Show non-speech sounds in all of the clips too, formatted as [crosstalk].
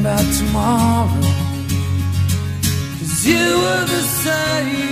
about tomorrow. Cause you were the same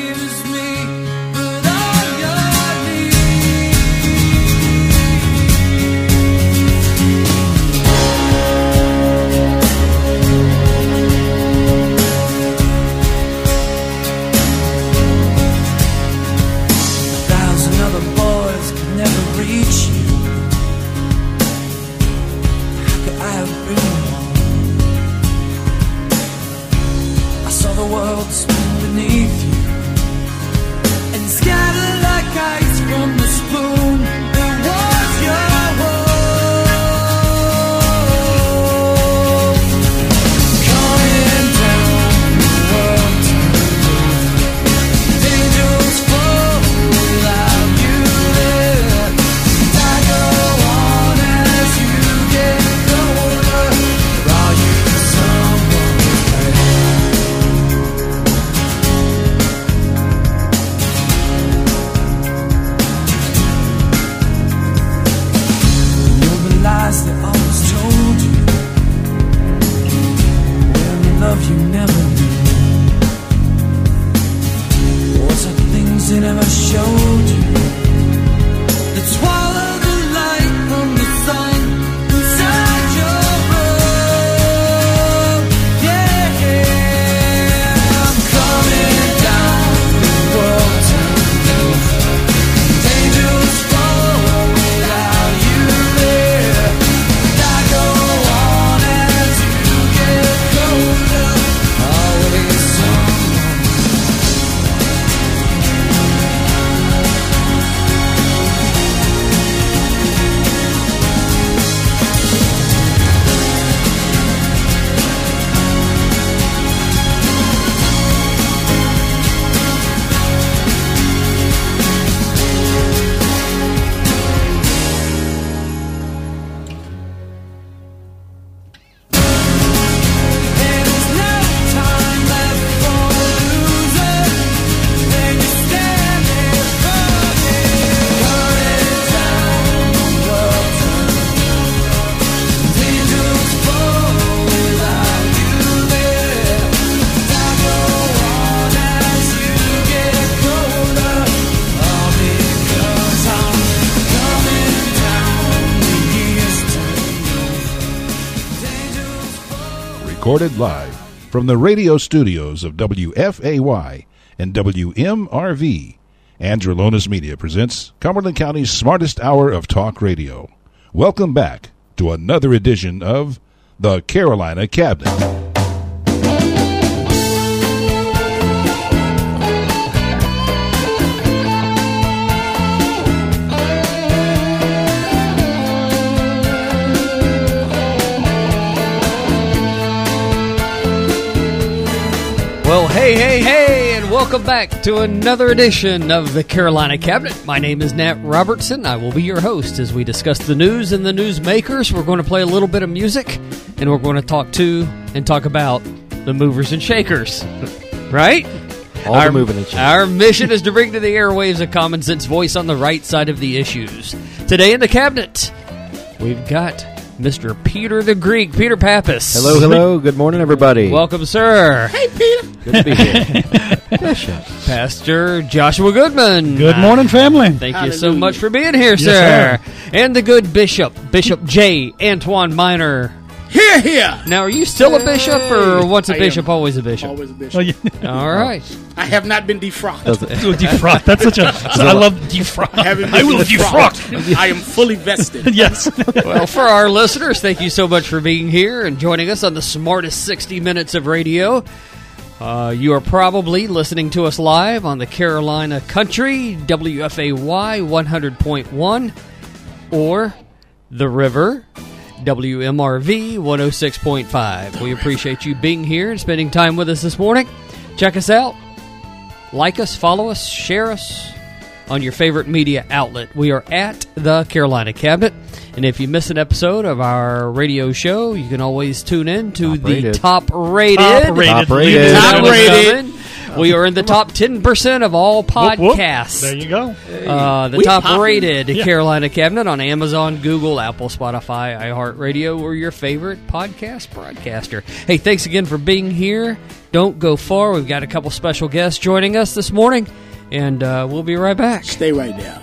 Recorded live from the radio studios of WFAY and WMRV. Androlonis Media presents Cumberland County's smartest hour of talk radio. Welcome back to another edition of the Carolina Cabinet. Well, hey, hey, hey, and welcome back to another edition of the Carolina Cabinet. My name is Nat Robertson. I will be your host as we discuss the news and the news makers. We're going to play a little bit of music, and we're going to talk to and talk about the movers and shakers. Right? All our, the moving and. Our mission is to bring to the airwaves a common sense voice on the right side of the issues. Today in the cabinet, we've got Mr. Peter the Greek, Peter Pappas. Hello, hello. Good morning, everybody. Welcome, sir. Hey, Peter. Good to be here. [laughs] Bishop. Pastor Joshua Goodman. Good morning, family. Thank you so much for being here, Yes, sir. And the good bishop, Bishop J. Antoine Minor. Here, here. Now, are you still a bishop, or once a I am. bishop, always a bishop? Always a bishop. Oh, yeah. All right. I have not been defrocked. Does it- [laughs] Oh, defrocked. That's such a. [laughs] I love defrocked. I haven't I been will defrocked. I am fully vested. [laughs] yes. Well, for our listeners, thank you so much for being here and joining us on the smartest 60 minutes of radio. Uh, you are probably listening to us live on the Carolina Country, WFAY 100.1, or The River, WMRV 106.5. We appreciate you being here and spending time with us this morning. Check us out. Like us, follow us, share us on your favorite media outlet. We are at the Carolina Cabinet. And if you miss an episode of our radio show, you can always tune in to Top the rated. top rated. Top rated. Top rated. Top rated. We are in the top 10% of all Whoop, whoop. podcasts. There you go. Uh, the We top popular. rated Yeah. Carolina Cabinet on Amazon, Google, Apple, Spotify, iHeartRadio, or your favorite podcast broadcaster. Hey, thanks again for being here. Don't go far. We've got a couple special guests joining us this morning, and uh, we'll be right back. Stay right there.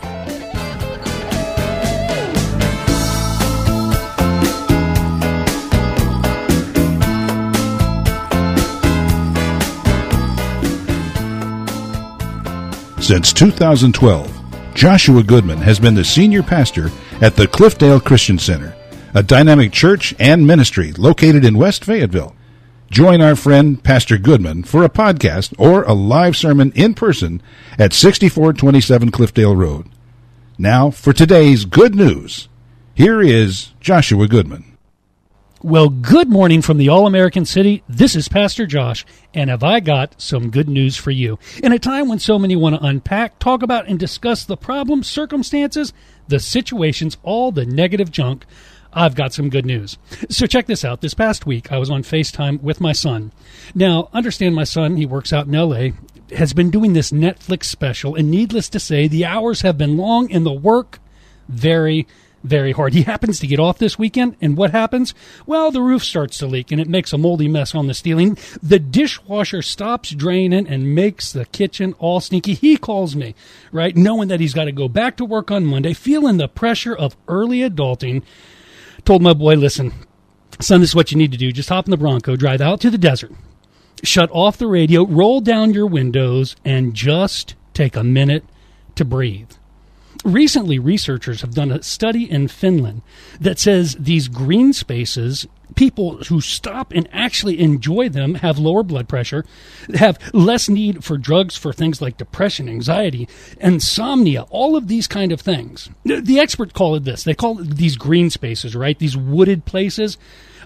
Since 2012, Joshua Goodman has been the senior pastor at the Cliffdale Christian Center, a dynamic church and ministry located in West Fayetteville. Join our friend Pastor Goodman for a podcast or a live sermon in person at 6427 Cliffdale Road. Now, for today's good news, here is Joshua Goodman. Well, good morning from the All American City. This is Pastor Josh, and have I got some good news for you? In a time when so many want to unpack, talk about, and discuss the problems, circumstances, the situations, all the negative junk, I've got some good news. So check this out. This past week, I was on FaceTime with my son. Now, understand my son, he works out in LA, has been doing this Netflix special, and needless to say, the hours have been long and the work very, very hard. He happens to get off this weekend, and what happens? Well, the roof starts to leak and it makes a moldy mess on the ceiling. The dishwasher stops draining and makes the kitchen all sneaky. He calls me, right, knowing that he's got to go back to work on Monday, feeling the pressure of early adulting. Told my boy, listen, son, this is what you need to do. Just hop in the Bronco, drive out to the desert, shut off the radio, roll down your windows, and just take a minute to breathe. Recently, researchers have done a study in Finland that says these green spaces, people who stop and actually enjoy them have lower blood pressure, have less need for drugs for things like depression, anxiety, insomnia, all of these kind of things. The experts call it this. They call it these green spaces, right? These wooded places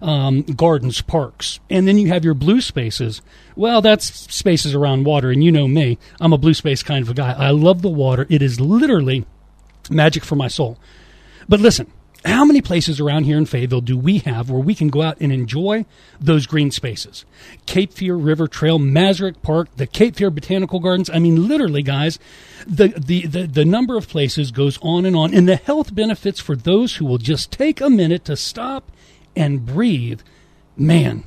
um, gardens, parks, and then you have your blue spaces. Well, that's spaces around water, and you know me, I'm a blue space kind of a guy. I love the water. It is literally magic for my soul. But listen, how many places around here in Fayetteville do we have where we can go out and enjoy those green spaces? Cape Fear River Trail, Mazarick Park, the Cape Fear Botanical Gardens. I mean, literally, guys, the, the, the, the number of places goes on and on. And the health benefits for those who will just take a minute to stop and breathe. Man,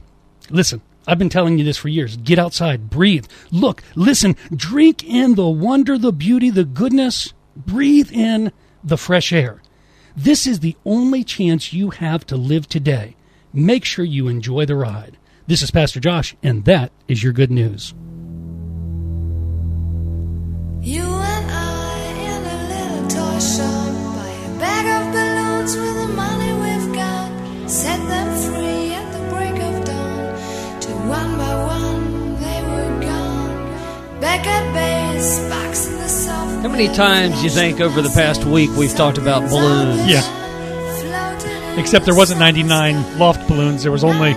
listen, I've been telling you this for years. Get outside, breathe, look, listen, drink in the wonder, the beauty, the goodness, breathe in the fresh air. This is the only chance you have to live today. Make sure you enjoy the ride. This is Pastor Josh, and that is your good news. You and I in a little toy shop buy a bag of balloons with the money we've got. Set them free at the break of dawn. Till one by one they were gone. Back at base, box in the. How many times do you think over the past week we've talked about balloons? Yeah. Except there wasn't 99 Luftballons. There was only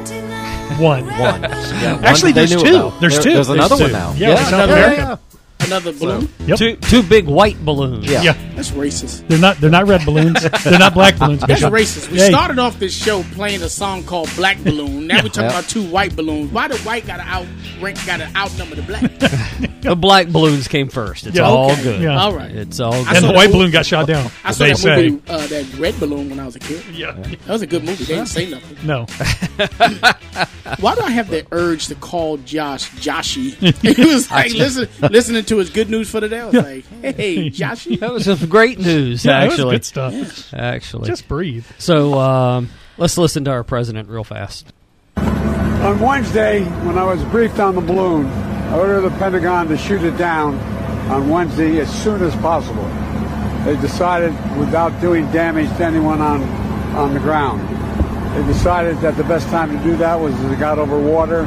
one. One. [laughs] Yeah, one Actually, that there's two. about. There's There- two. There's another There's one two. now. Yeah, it's South another- America. Another balloon? Yep. Two, two big white balloons. Yeah. Yeah. That's racist. They're not. They're not red balloons. they're not black balloons. That's Bishop. racist. We Hey, started off this show playing a song called Black Balloon. Now we're talking about two white balloons. Why the white got to out rank, got to outnumber the black? [laughs] The black balloons came first. It's Yeah, all okay. good. Yeah. All right. It's all I good. and saw the that white movie- balloon got shot down. I saw they that say. movie, uh, that red balloon when I was a kid. Yeah. That was a good movie. They didn't say nothing. No. [laughs] Why do I have the urge to call Josh Joshy? [laughs] He was like listen, listening to his good news for the day. I was like, [laughs] hey, Joshy. That was some great news, Yeah, that was actually. good stuff. Actually. Just breathe. so um, let's listen to our president real fast. On Wednesday, when I was briefed on the balloon, I ordered the Pentagon to shoot it down on Wednesday as soon as possible. They decided, without doing damage to anyone on, on the ground, they decided that the best time to do that was as it got over water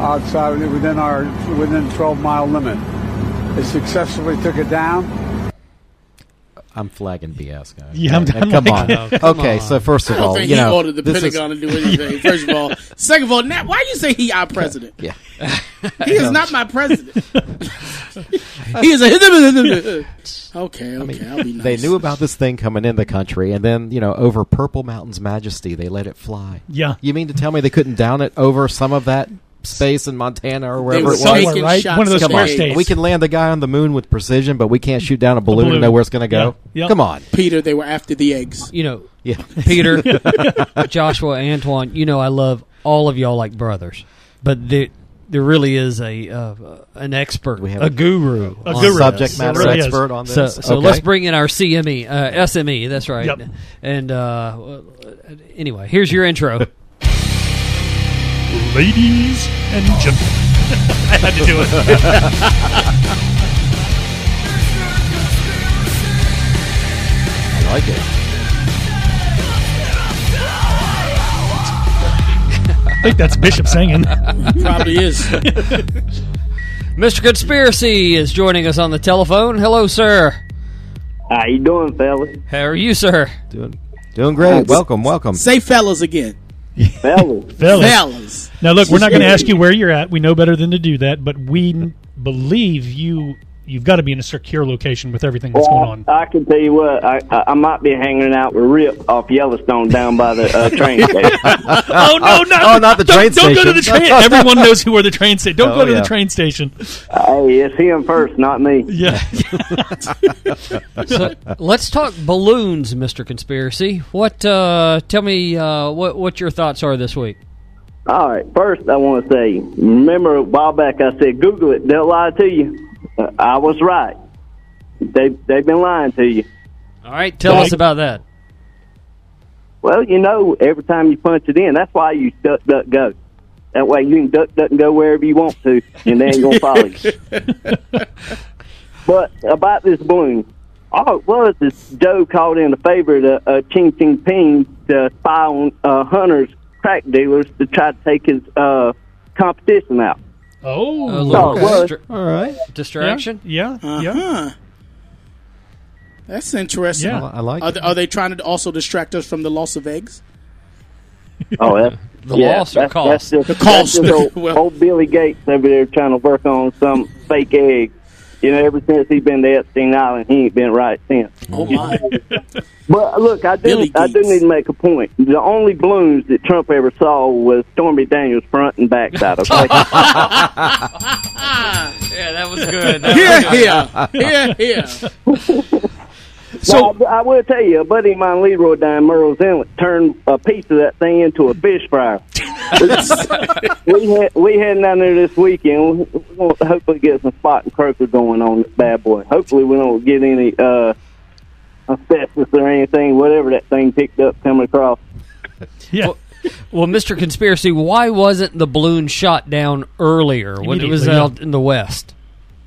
outside within our within 12 mile limit. They successfully took it down. I'm flagging BS, guys. Yeah, I'm- I'm come like- on. Oh, come okay, on. so first I of don't all, think you he know, ordered the this is- Pentagon to do anything. First of all, [laughs] second of all, now why you say he our president? yeah, [laughs] He is not my president. [laughs] he is a. okay, okay, I'll be nice. they knew about this thing coming in the country, and then you know, over Purple Mountain's majesty, they let it fly. Yeah. You mean to tell me they couldn't down it over some of that space in Montana or wherever it was. Somewhere, right? One of those of Come on, states. we can land the guy on the moon with precision, but we can't shoot down a balloon, balloon. and know where it's going to go. Yeah. Yep. Come on, Peter, they were after the eggs. You know, yeah. Peter, [laughs] Joshua, Antoine, you know I love all of y'all like brothers, but there, there really is a uh, an expert, We have a a- guru, A on guru. subject There matter really is. expert on this. So, so Okay. let's bring in our CME, uh, SME. That's right. Yep. And uh, anyway, here's your intro. [laughs] Ladies and gentlemen. [laughs] I had to do it. I like it. I think that's Bishop singing. [laughs] Probably is. [laughs] Mr. Conspiracy is joining us on the telephone. Hello, sir. How you doing, fellas? How are you, sir? Doing, doing great. Welcome, welcome. Say fellas again. [laughs] Fellas, Fellas. Fellas. Now, look, we're not going to ask you where you're at. We know better than to do that, but we believe you. You've got to be in a secure location with everything that's going on. I can tell you what, I, I I might be hanging out with Rip off Yellowstone down by the uh, train [laughs] station. Oh no, not oh, not the don't, train Don't go to the station. train. Everyone knows who are the train station. Don't Oh, go to yeah. the train station. hey, it's him first, not me. Yeah, So let's talk balloons, Mr. Conspiracy. What? Uh, tell me uh, what what your thoughts are this week. All right, first I want to say, remember a while back I said Google it, they'll lie to you. Uh, I was right. They they've been lying to you. All right, tell us about that. Well, you know, every time you punch it in, that's why you duck, duck, go. That way you can duck, duck, and go wherever you want to, and they ain't gonna follow you. [laughs] but about this balloon, all it was is Joe called in a favor to uh, Ching Ching Ping to spy on uh, Hunter's crack dealers to try to take his uh, competition out. Oh, A Oh, little it distra- All right. distraction. yeah, yeah. Huh. That's interesting. Yeah. I like Are it. they, are they trying to also distract us from the loss of eggs? [laughs] Oh, that's [laughs] The yeah, loss or that's, cost? That's just, The that's cost. just old, Well- old Billy Gates over there trying to work on some fake egg. You know, ever since he's been to Epstein Island, he ain't been right since. Oh my! [laughs] But look, I do Billy I do need to make a point. The only balloons that Trump ever saw was Stormy Daniels' front and back side. Okay, [laughs] Yeah, that was good. Here, yeah, yeah, here. so I, I will tell you, a buddy of mine, Leroy down in Murrells Inlet, turned a piece of that thing into a fish fryer. [laughs] [laughs] we had we heading down there this weekend. We're going to hopefully get some spot and croaker going on this bad boy. Hopefully, we don't get any uh, asbestos or anything, whatever that thing picked up coming across. [laughs] yeah. Well, Mr. Conspiracy, why wasn't the balloon shot down earlier when it was out in the west?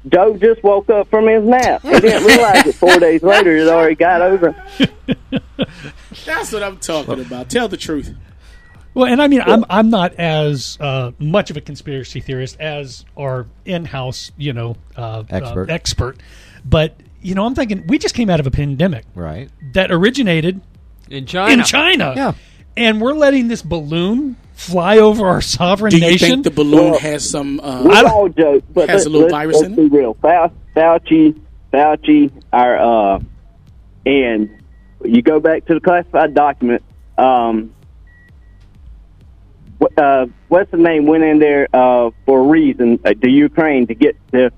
Joe just woke up from his nap. He didn't realize it four days later. It already got over. [laughs] That's what I'm talking about. Tell the truth. Well, and I mean, I'm I'm not as uh, much of a conspiracy theorist as our in-house, you know, uh, Expert. uh, expert. But you know, I'm thinking we just came out of a pandemic Right. that originated In China. in China, Yeah. and we're letting this balloon fly over our sovereign Do you nation. think the balloon Well, has some? We Uh, all joke, but Has let's, a little let's, virus let's in be it? real. Fau- Fauci, Fauci, our uh, and you go back to the classified document. Um, wh- uh, what's the name went in there uh, for a reason uh, to Ukraine to get the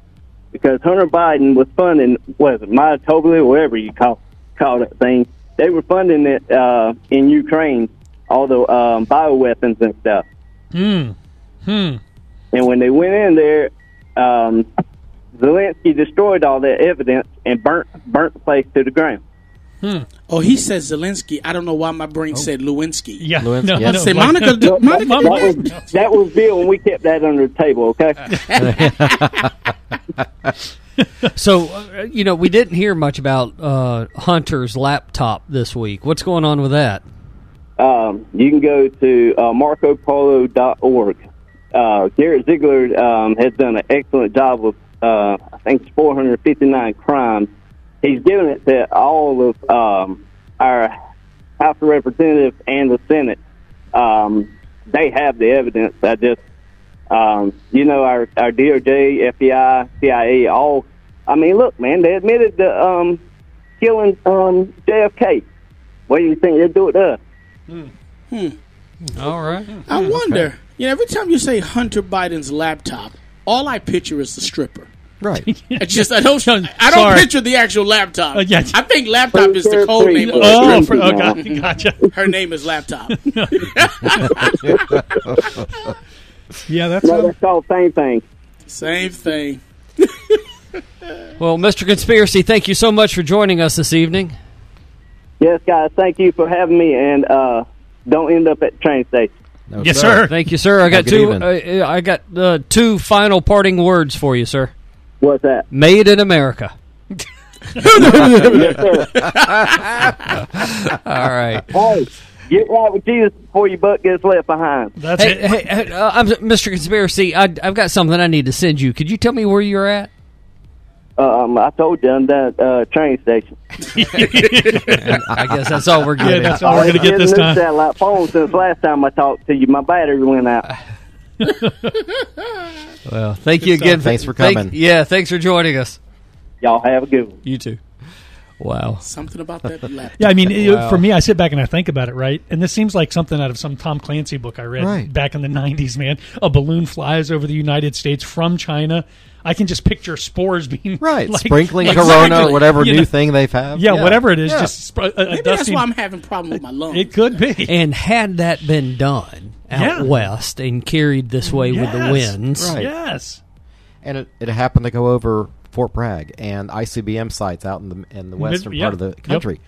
because Hunter Biden was funding was it or whatever you call call that thing. They were funding it uh, in Ukraine, all the um, bioweapons and stuff. Hmm. Hmm. And when they went in there, um, Zelensky destroyed all that evidence and burnt burnt the place to the ground. Oh, he says Zelensky. I don't know why my brain said Lewinsky. Yeah. Lewinsky, No, yeah. no, Say Monica. do- [laughs] Monica. Mama- That was that was Bill, and we kept that under the table. Okay. [laughs] So, uh, you know, we didn't hear much about uh, Hunter's laptop this week. What's going on with that? um, you can go to uh, marcopolo.org. Uh, Garrett Ziegler um, has done an excellent job of, uh, I think 459 crimes. He's given it to all of um, our House of Representatives and the Senate. Um, they have the evidence. I just, um, you know, our, our DOJ, FBI, CIA, all. I mean, look, man, they admitted to um, killing um, JFK. What do you think they'll do it to us? All right. I wonder. You know, every time you say Hunter Biden's laptop, all I picture is the stripper. Right. [laughs] It's just I don't I don't Sorry. picture the actual laptop. Uh, yeah. I think laptop is the code name. Of Oh, stripper. for, oh God, gotcha. Her name is laptop. [laughs] Yeah, that's No, uh, that's called same thing. Same thing. [laughs] Well, Mr. Conspiracy, thank you so much for joining us this evening. Yes, guys. Thank you for having me, and uh, don't end up at train station. No, yes, sir. Thank you, sir. I got two. Uh, I got uh, two final parting words for you, sir. What's that? Made in America. yes, [laughs] sir. All right. hey, get right with Jesus before your butt gets left behind. That's Hey, it. hey, hey, uh, I'm Mr. Conspiracy. I, I've got something I need to send you. Could you tell me where you're at? Um, I told you I'm at uh, train station. [laughs] I guess that's all we're Yeah, that's all we're gonna get this Getting time. new satellite phone since last time I talked to you. My battery went out. [laughs] well, thank you again. Thanks for thank- coming. yeah, thanks for joining us. Y'all have a good one. You too. Wow. Something about that [laughs] laptop. Yeah, I mean, it- Wow. for me, I sit back and I think about it, right? And this seems like something out of some Tom Clancy book I read Right. back in the '90s. Man, a balloon flies over the United States from China. I can just picture spores [laughs] being Right. like- Sprinkling like- Corona exactly. or whatever You new know, thing they've had. Yeah, whatever it is, Yeah. just sp- a, a Maybe that's why I'm having a problem with my lungs. It could be. And had that been done out Yeah. west and carried this way with the winds, Right. Yes. and it, it happened to go over Fort Bragg and ICBM sites out in the in the western yeah. part of the Yep. country.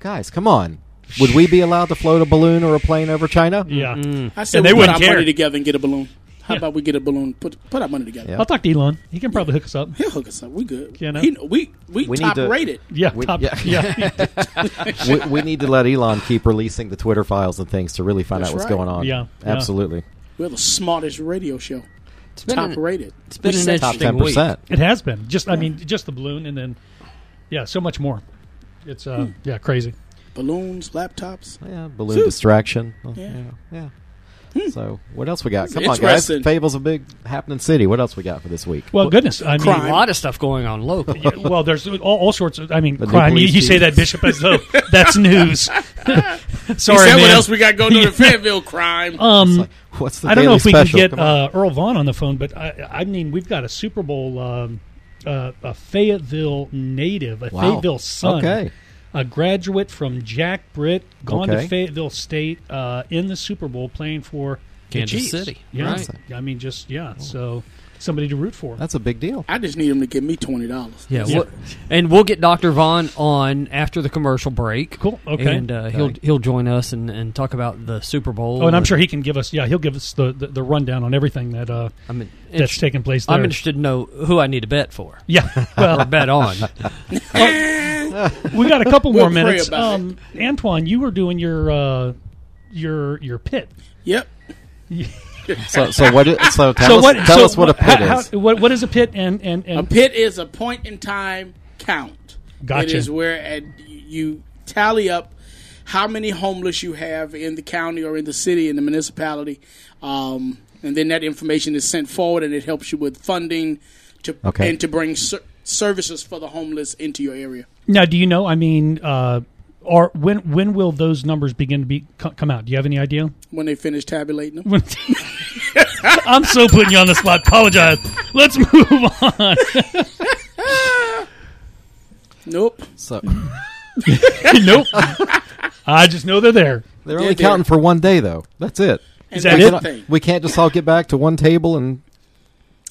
Guys, come on. Would we be allowed to float a balloon or a plane over China? Yeah. Mm. I said And they we put wouldn't our care. money together and get a balloon. How Yeah. about we get a balloon? Put put our money together. Yeah. I'll talk to Elon. He can probably hook us up. He'll hook us up. We good. You know? He- we we, We need top to- rated. Yeah. We- top, yeah. yeah. [laughs] [laughs] we, we need to let Elon keep releasing the Twitter files and things to really find That's out what's right. going on. Yeah, yeah. absolutely. We're the smartest radio show. It's been Top an, rated. it's been an Top interesting ten week. percent. It has been. Just, I mean, just the balloon, and then, yeah, so much more. It's, uh, yeah, crazy. balloons, laptops. Yeah, balloon Phew. distraction. Well, Yeah. yeah. yeah. So, what else we got? Come on, guys. interesting. Fayetteville's a big happening city. What else we got for this week? Well, goodness, I mean, A lot of stuff going on locally. Yeah, well, there's all, all sorts of. I mean, The new crime. You, police you say chief. that, Bishop, as though [laughs] that's news. [laughs] [laughs] Sorry, said man. what else we got going on in Fayetteville crime. Um, What's the I don't know daily if we special? can get Come on. uh, Earl Vaughn on the phone, but I, I mean, we've got a Super Bowl, um, uh, a Fayetteville native, a Wow. Fayetteville son, Okay. A graduate from Jack Britt, gone to Fayetteville State uh, in the Super Bowl, playing for Kansas Chiefs. City, Yeah, right. I mean, just yeah. So somebody to root for. That's a big deal. I just need him to give me twenty dollars. Yeah, Yeah. we'll- and we'll get Dr. Vaughn on after the commercial break. Cool, okay. And uh, he'll he'll join us and, and talk about the Super Bowl. Oh, and I'm sure he can give us. Yeah, he'll give us the, the, the rundown on everything that uh, I'm in- that's interest- taking place there. I'm interested to know who I need to bet for Yeah, [laughs] well, bet on. [laughs] we got a [laughs] couple We'll more minutes. Um, Antoine, you were doing your uh, your your pit. Yep. So, so what? [laughs] So tell so us, what? tell so us what a pit how- is. how- what, what is a pit? And and A pit is a point in time count. Gotcha. It is where uh, you tally up how many homeless you have in the county or in the city in the municipality, um, and then that information is sent forward, and it helps you with funding to Okay. and to bring ser- services for the homeless into your area. now, do you know? I mean, uh, or when when will those numbers begin to be come out? Do you have any idea? When they finish tabulating them, [laughs] I'm so putting you on the spot. Apologize. Let's move on. [laughs] nope. So [laughs] nope. I just know they're there. they're Yeah, only they're- counting for one day, though. That's it. And that that's it? the thing. We can't just all get back to one table and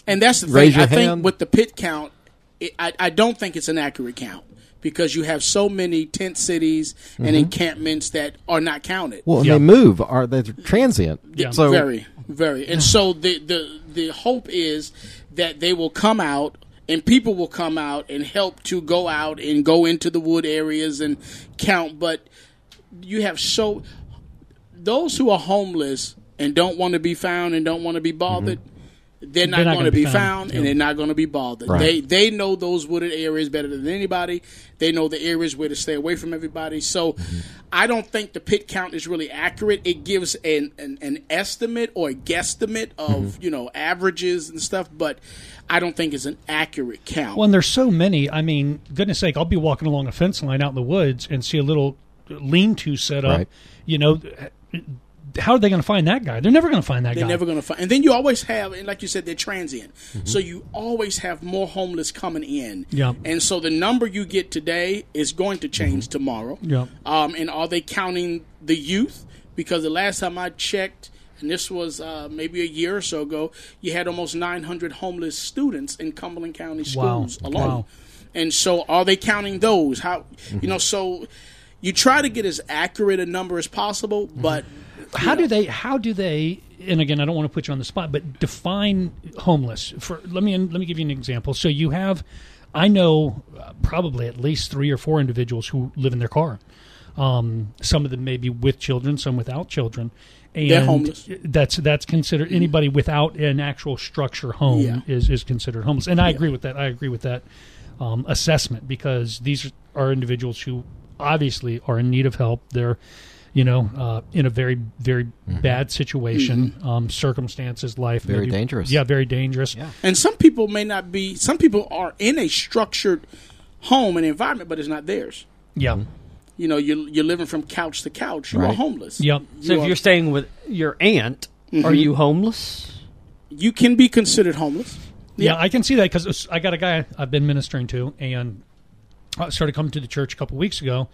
And that's the Raise thing. your I think hand. with the pit count, it, I, I don't think it's an accurate count because you have so many tent cities and mm-hmm. encampments that are not counted. well, and Yeah. they move. Are they transient? Yeah. So very, very. And so the, the the hope is that they will come out and people will come out and help to go out and go into the wood areas and count. But you have so those who are homeless and don't want to be found and don't want to be bothered. They're not, They're not going gonna be be found. found, and Yeah. they're not going to be bothered. Right. They they know those wooded areas better than anybody. They know the areas where to stay away from everybody. So, mm-hmm. I don't think the pit count is really accurate. It gives an an, an estimate or a guesstimate of mm-hmm. you know averages and stuff, but I don't think it's an accurate count. Well, and there's so many. I mean, goodness sake, I'll be walking along a fence line out in the woods and see a little lean-to set up. Right. You know, how are they going to find that guy? They're never going to find that guy. They're guy. never going to find. And then you always have, and like you said, they're transient. Mm-hmm. So you always have more homeless coming in. Yeah. And so the number you get today is going to change tomorrow. Mm-hmm. Yeah. Um, and are they counting the youth? Because the last time I checked, and this was uh, maybe a year or so ago, you had almost 900 homeless students in Cumberland County Wow. schools alone. Wow. And so, are they counting those? How you know? So, you try to get as accurate a number as possible, but how do they how do they and again i don't want to put you on the spot but define homeless for let me let me give you an example so you have i know uh, probably at least three or four individuals who live in their car um, some of them may be with children some without children and They're homeless. that's that's considered anybody without an actual structure home Yeah. is is considered homeless and i agree with that i agree with that um, assessment because these are individuals who obviously are in need of help. They're, you know, uh, in a very, very bad situation, um, circumstances, life. Mm-hmm. Very dangerous. Yeah, very dangerous. Yeah. and some people may not be. Some people are in a structured home and environment, but it's not theirs. Yeah. You know, you're you're living from couch to couch. You are homeless. Yep. So if are- you're staying with your aunt, are you homeless? you can be considered homeless. Yeah, I can see that because I got a guy I've been ministering to, and I started coming to the church a couple weeks ago,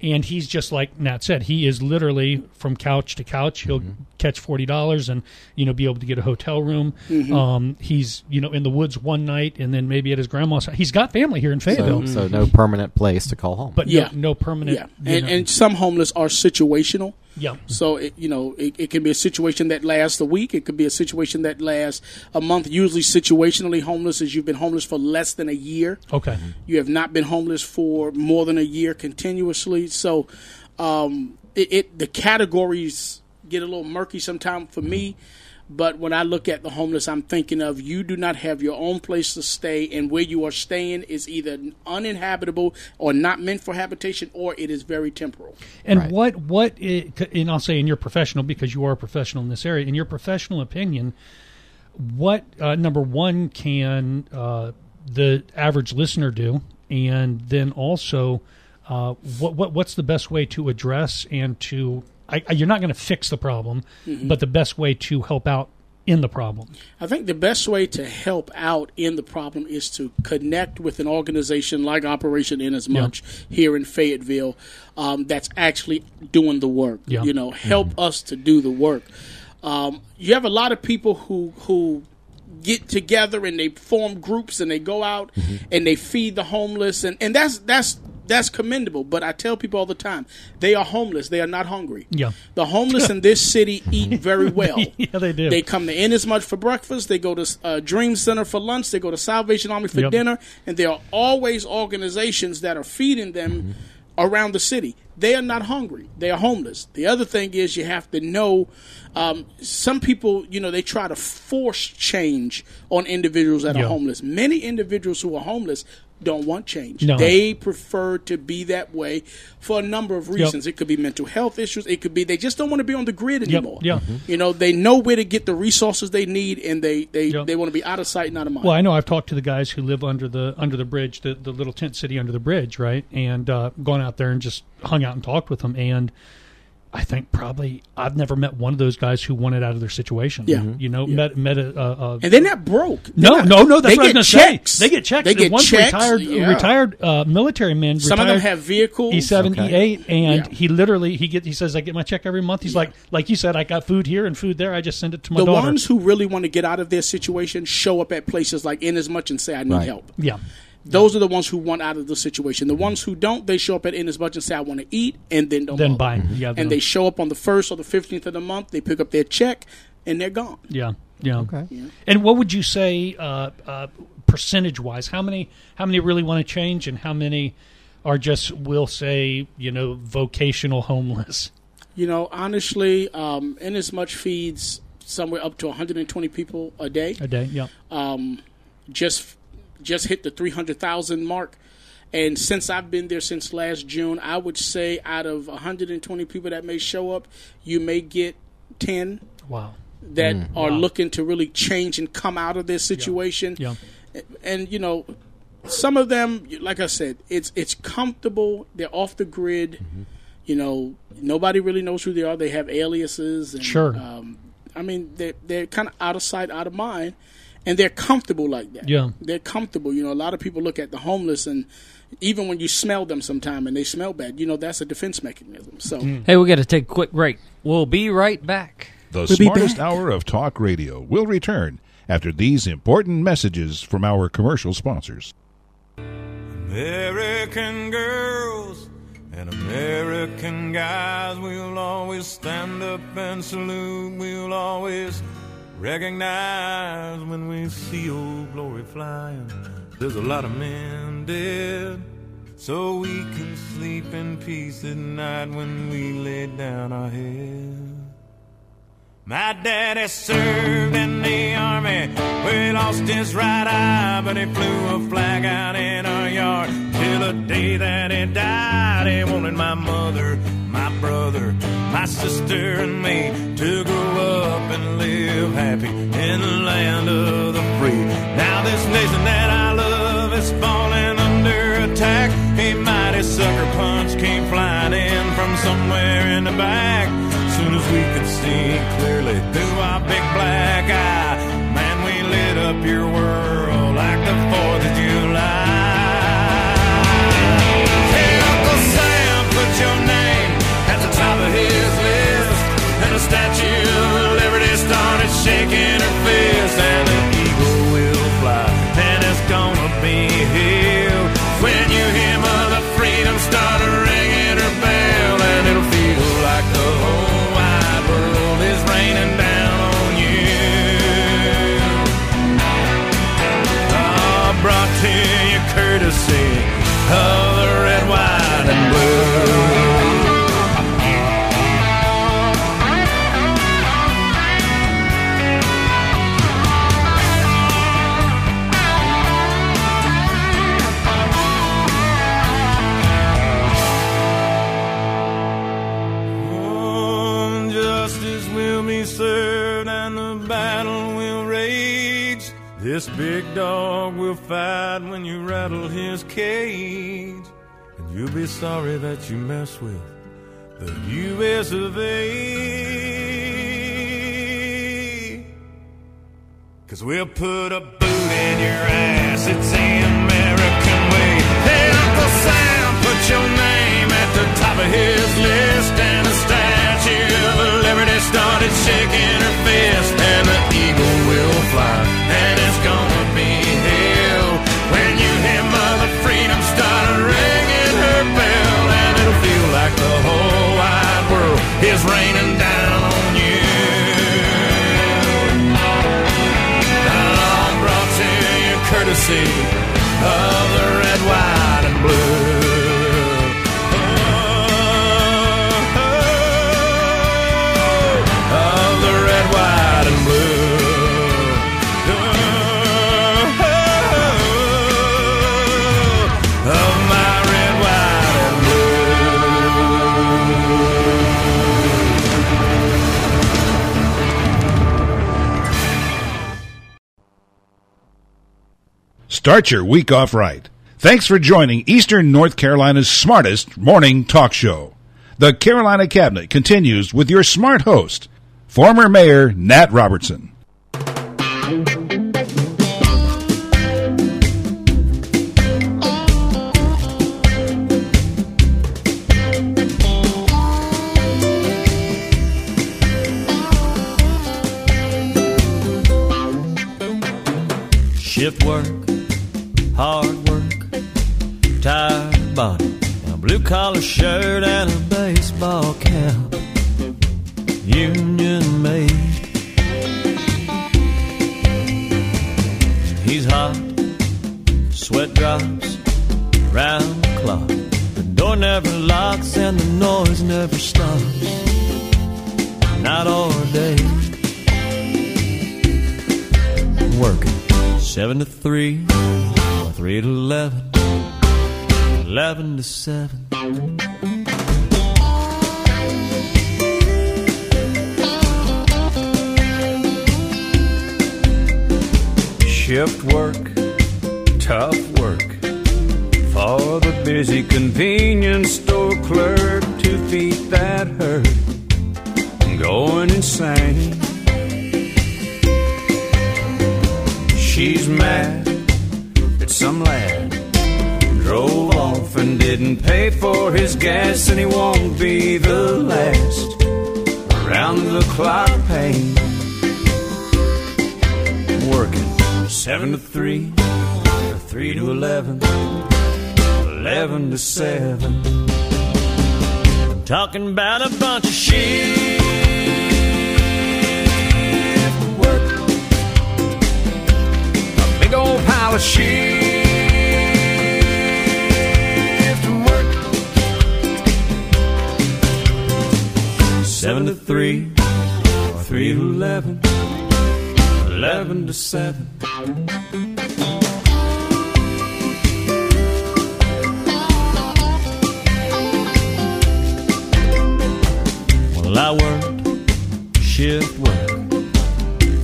and he's just like Nat said. He is literally from couch to couch. He'll catch forty dollars and you know be able to get a hotel room. Um, he's you know in the woods one night, and then maybe at his grandma's. He's got family here in Fayetteville, So, so no permanent place to call home. but Yeah. no, no permanent. Yeah, you and know- and some homeless are situational. Yeah. So it, you know, it, it can be a situation that lasts a week. It could be a situation that lasts a month. Usually, situationally homeless is you've been homeless for less than a year. Okay. You have not been homeless for more than a year continuously. So, um, it, it the categories get a little murky sometimes for me. But when I look at the homeless, I'm thinking of you do not have your own place to stay, and where you are staying is either uninhabitable or not meant for habitation, or it is very temporal. And Right. what what i- and I'll say in your professional because you are a professional in this area. In your professional opinion, what uh, number one can uh, the average listener do, and then also uh, what what what's the best way to address and to I, I- you're not going to fix the problem, but the best way to help out in the problem. I think the best way to help out in the problem is to connect with an organization like Operation Inasmuch here in Fayetteville um, that's actually doing the work. Yeah. You know, help us to do the work. Um, you have a lot of people who who get together and they form groups and they go out and they feed the homeless and, and that's that's that's commendable. But I tell people all the time, they are homeless. They are not hungry. Yeah. The homeless in this city eat [laughs] very well. [laughs] Yeah, they do. They come to Inasmuch for breakfast. They go to uh, Dream Center for lunch. They go to Salvation Army for Yep. dinner. And there are always organizations that are feeding them Mm-hmm. around the city. They are not hungry. They are homeless. The other thing is you have to know. Um, some people, you know, they try to force change on individuals that Yeah. are homeless. Many individuals who are homeless don't want change. No. They prefer to be that way for a number of reasons. It could be mental health issues. It could be they just don't want to be on the grid anymore. yeah. You know, they know where to get the resources they need, and they they, Yep. they want to be out of sight, and out of mind. Well, I know I've talked to the guys who live under the under the bridge, the, the little tent city under the bridge, right? And uh, gone out there and just hung out and talked with them. And I think probably I've never met one of those guys who wanted out of their situation. Yeah. Mhm. you know, met met a, a, a and they're not broke. They're no, not- no, no. That's they what I was get going to checks. say. They get checks. They get one's checks. retired, yeah. retired uh, military men. Some of them have vehicles. E seven, E eight, and Yeah. he literally he get he says I get my check every month. He's like like you said, I got food here and food there. I just send it to my the daughter. ones who really want to get out of their situation show up at places like Inasmuch and say, "I need Right. help." yeah, Those are the ones who want out of the situation. The ones who don't, they show up at Inasmuch and say, "I want to eat," and then don't. then bother. buy. Yeah, And they show up on the first or the fifteenth of the month. They pick up their check, and they're gone. Yeah, yeah. Okay. And what would you say, uh, uh, percentage wise? How many? How many really want to change, and how many are just we'll say you know vocational homeless? You know, honestly, um, Inasmuch feeds somewhere up to 120 people a day. A day? Yeah. um, just just hit the 300,000 mark. And since I've been there since last June, I would say out of 120 people that may show up, you may get 10 Wow. that are Wow. looking to really change and come out of this situation. Yeah. And you know, some of them, like I said, it's it's comfortable. They're off the grid. Mm-hmm. You know, nobody really knows who they are. They have aliases. And, Sure. Um, I mean, they're they're kind of out of sight, out of mind, and they're comfortable like that. Yeah. they're comfortable. You know, a lot of people look at the homeless and. Even when you smell them sometime and they smell bad, you know that's a defense mechanism. So hmm. Hey, we got to take a quick break. We'll be right back. The We'll smartest back. hour of talk radio will return after these important messages from our commercial sponsors. American girls and American guys, we'll always stand up and salute. We'll always recognize when we see old glory flying. There's a lot of men dead, so we can sleep in peace at night when we lay down our head. My daddy served in the army he lost his right eye, but he flew a flag out in our yard till the day that he died. He wanted my mother, my brother, my sister, and me to grow up and live happy in the land of the free. Now this nation that I love is falling under attack. A mighty sucker punch came flying in from somewhere in the back. Soon as we could see clearly through our big black eye, man, we lit up your world big dog will fight when you rattle his cage. And you'll be sorry that you mess with the U.S. of A. Cause we'll put a boot in your ass, it's the American courtesy Start your week off right. Thanks for joining Eastern North Carolina's smartest morning talk show. The Carolina Cabinet continues with your smart host, former Mayor Nat Robertson. Shift work, A shirt and a baseball cap. Union made. He's hot, sweat drops round the clock. The door never locks and the noise never stops. Not all day. Working seven to three, three to eleven, eleven to seven. Shift work, tough work, For the busy convenience store clerk, two feet that hurt, I'm going insane. She's mad that some lad didn't pay for his gas, and he won't be the last around the clock pain. Working seven to three, three to eleven, eleven to seven. I'm talking about a bunch of shift work, a big old pile of shift Seven to three, or three to eleven, eleven to seven. Well, I worked shift work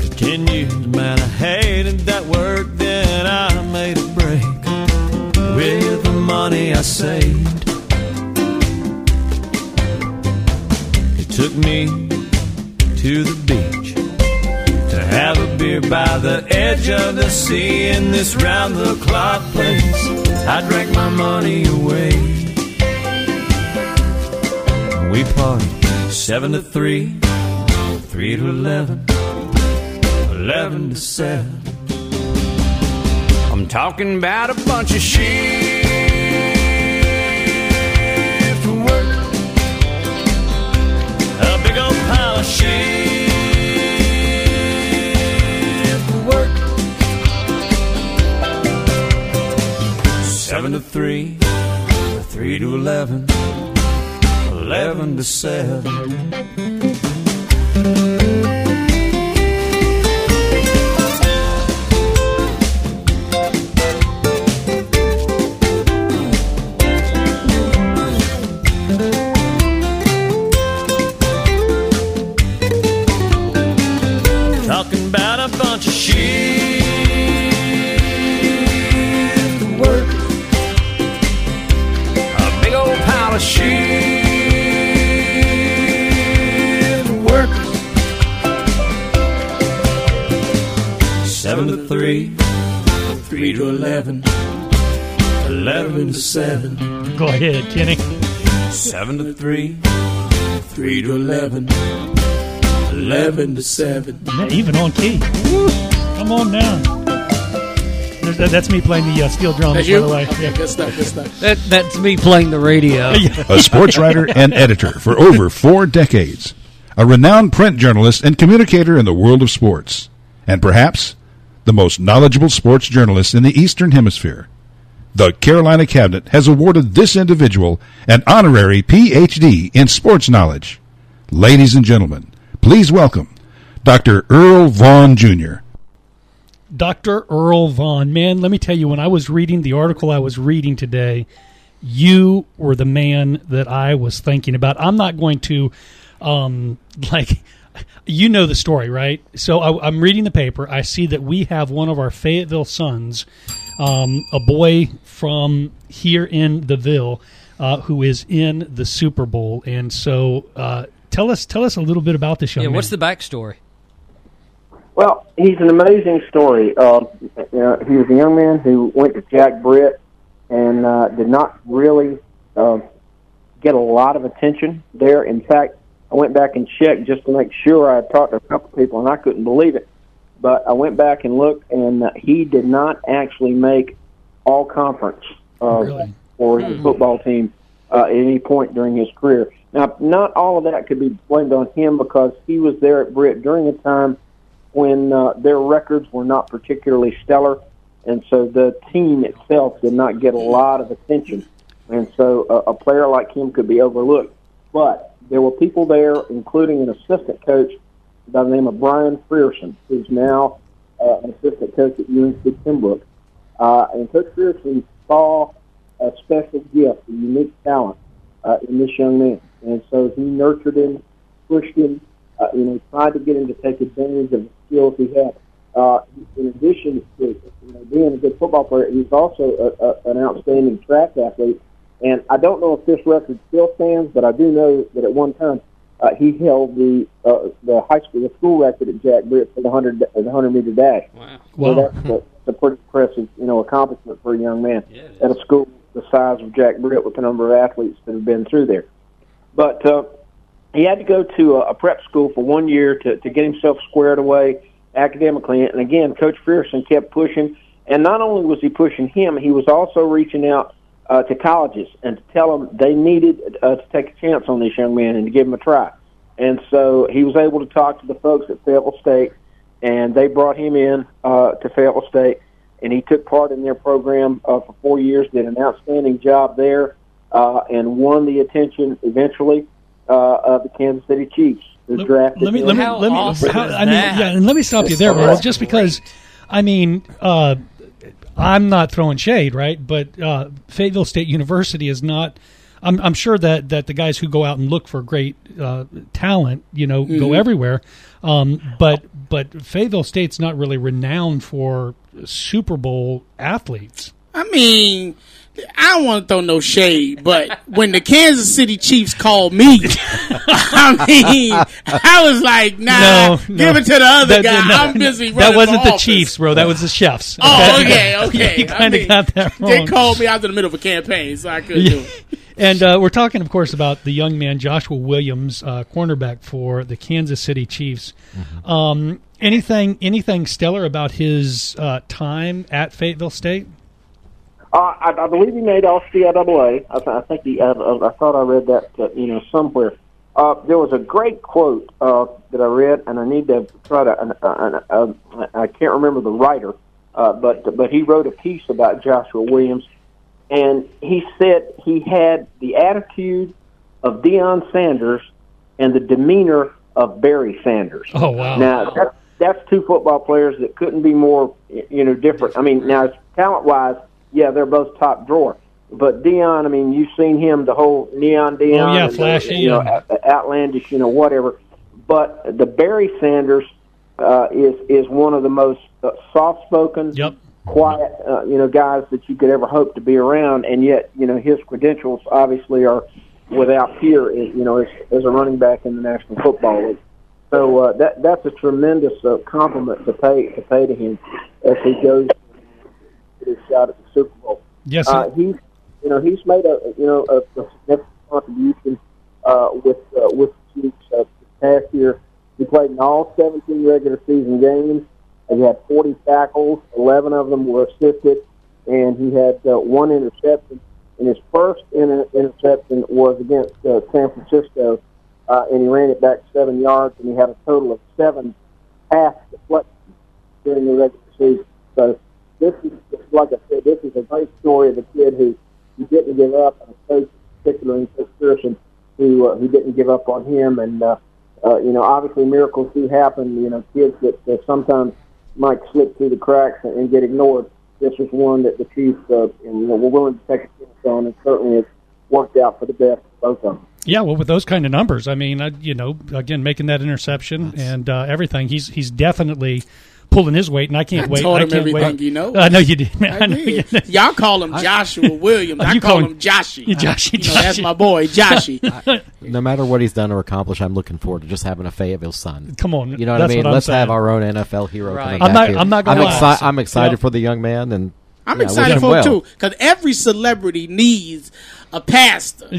for ten years, man. I hated that work. Then I made a break with the money I saved. Took me to the beach to have a beer by the edge of the sea in this round the clock place. I drank my money away. We partied seven to three, three to eleven, eleven to seven. I'm talking about a bunch of shift Seven to three, three to eleven, eleven to seven. to 11, 11 to 7. Go ahead, Kenny. 7 to 3, 3 to 11, 11 to 7. Even on key. Woo. Come on now. That, that's me playing the uh, steel drums, by you? the way. Okay, yeah. good stuff, good stuff. That, that's me playing the radio. [laughs] a sports writer and editor for over four decades, a renowned print journalist and communicator in the world of sports, and perhaps the most knowledgeable sports journalist in the Eastern Hemisphere. The Carolina Cabinet has awarded this individual an honorary PhD in sports knowledge. Ladies and gentlemen, please welcome Dr. Earl Vaughn Jr. Dr. Earl Vaughn. Man, let me tell you, when I was reading the article I was reading today, you were the man that I was thinking about. I'm not going to, um, [laughs] like, you know the story, right? So I, I'm reading the paper. I see that we have one of our Fayetteville sons, um, a boy from here in the Ville, uh, who is in the Super Bowl. And so, uh, tell us, tell us a little bit about this young Yeah, man. what's the backstory? Well, he's an amazing story. Uh, uh, he was a young man who went to Jack Britt and uh, did not really uh, get a lot of attention there. In fact, I went back and checked just to make sure. I had talked to a couple people, and I couldn't believe it. But I went back and looked, and uh, he did not actually make all conference uh, Really? for his football team uh, at any point during his career. Now, not all of that could be blamed on him because he was there at Britt during a time when uh, their records were not particularly stellar, and so the team itself did not get a lot of attention. And so a, a player like him could be overlooked. But there were people there, including an assistant coach by the name of Brian Frierson, who's now uh, an assistant coach at UNC Pembroke. Uh, and Coach Frierson saw a special gift, a unique talent uh, in this young man. And so he nurtured him, pushed him, uh, you know, tried to get him to take advantage of the skills he had. uh, in addition to you know, being a good football player, he's also a, a, an outstanding track athlete. And I don't know if this record still stands, but I do know that at one time uh, he held the uh, the high school, the school record at Jack Britt for the hundred the hundred meter dash. Wow. So that's a, that's a pretty impressive, you know, accomplishment for a young man at a school the size of Jack Britt with the number of athletes that have been through there. But uh, he had to go to a, a prep school for one year to, to get himself squared away academically. And again, Coach Frierson kept pushing. And not only was he pushing him, he was also reaching out uh, to colleges and to tell them they needed uh, to take a chance on this young man and to give him a try. And so he was able to talk to the folks at Fayetteville State, and they brought him in uh, to Fayetteville State, and he took part in their program uh, for four years, did an outstanding job there, uh, and won the attention eventually uh, of the Kansas City Chiefs. who Let, drafted let me let me let me. awesome how- is I mean, yeah, and let me stop you there, Earl, just because. I mean, uh, I'm not throwing shade, right? But uh, Fayetteville State University is not. I'm, I'm sure that, that the guys who go out and look for great uh, talent, you know, go everywhere. Um, but but Fayetteville State's not really renowned for Super Bowl athletes. I mean, I don't want to throw no shade, but when the Kansas City Chiefs called me, [laughs] I mean, I was like, nah, no, no. give it to the other That- guy. no, I'm busy. That wasn't for the office. Chiefs, bro. That was the chefs. Oh, okay, [laughs] okay. you kind of mean, got that wrong. They called me. out in the middle of a campaign, so I couldn't do it. [laughs] And uh, we're talking, of course, about the young man Joshua Williams, uh, cornerback for the Kansas City Chiefs. Um, anything, anything stellar about his uh, time at Fayetteville State? Uh, I, I believe he made all CIAA. I, th- I think he. I, I thought I read that, uh, you know, somewhere. Uh, there was a great quote uh, that I read, and I need to try to. Uh, uh, uh, I can't remember the writer, uh, but but he wrote a piece about Joshua Williams, and he said he had the attitude of Deion Sanders and the demeanor of Barry Sanders. Oh wow! Now that's that's two football players that couldn't be more you know different. I mean, now talent wise, yeah, they're both top drawer. But Deion, I mean, you've seen him, the whole neon Deion, Oh, yeah, flashy you know, and- outlandish, you know, whatever. But the Barry Sanders uh, is is one of the most uh, soft spoken, Yep. quiet, uh, you know, guys that you could ever hope to be around, and yet, you know, his credentials obviously are without peer, you know, as, as a running back in the National Football League. So uh, that that's a tremendous uh, compliment to pay to pay to him as he goes his shot at the Super Bowl. Yes. Uh, he's you know he's made a you know a, a significant contribution uh, with uh, with the Chiefs uh, this past year. He played in all 17 regular season games. And He had 40 tackles. 11 of them were assisted, and he had uh, one interception. And his first inter- interception was against uh, San Francisco, uh, and he ran it back seven yards, and he had a total of seven pass deflections during the regular season. So this is, like I said, this is a great story of a kid who, who didn't give up, and a coach, in particular in Coach Frierson, who uh, who didn't give up on him. And uh, uh, you know, obviously miracles do happen. You know, kids that, that sometimes might slip through the cracks and, and get ignored. This was one that the Chiefs, uh, and, you know, were willing to take a chance on, and certainly it's worked out for the best for both of them. Yeah, well, with those kind of numbers, I mean, uh, you know, again, making that interception and uh, everything, he's he's definitely pulling his weight, and I can't I wait. told I him can't everything wait. you know. I know you did, man. I, I know you did. did. Y'all call him Joshua Williams. Oh, I call call him him- Joshy. Joshy, You know, that's my boy, Joshy. [laughs] No matter what he's done or accomplished, I'm looking forward to just having a Fayetteville son. Come on, You know what I mean? what Let's have our own NFL hero. Right. coming I'm back not- here. I'm not gonna I'm, lie. I'm excited Yep. for the young man, and I'm yeah, wish excited him for well. him too, because every celebrity needs a pastor. [laughs]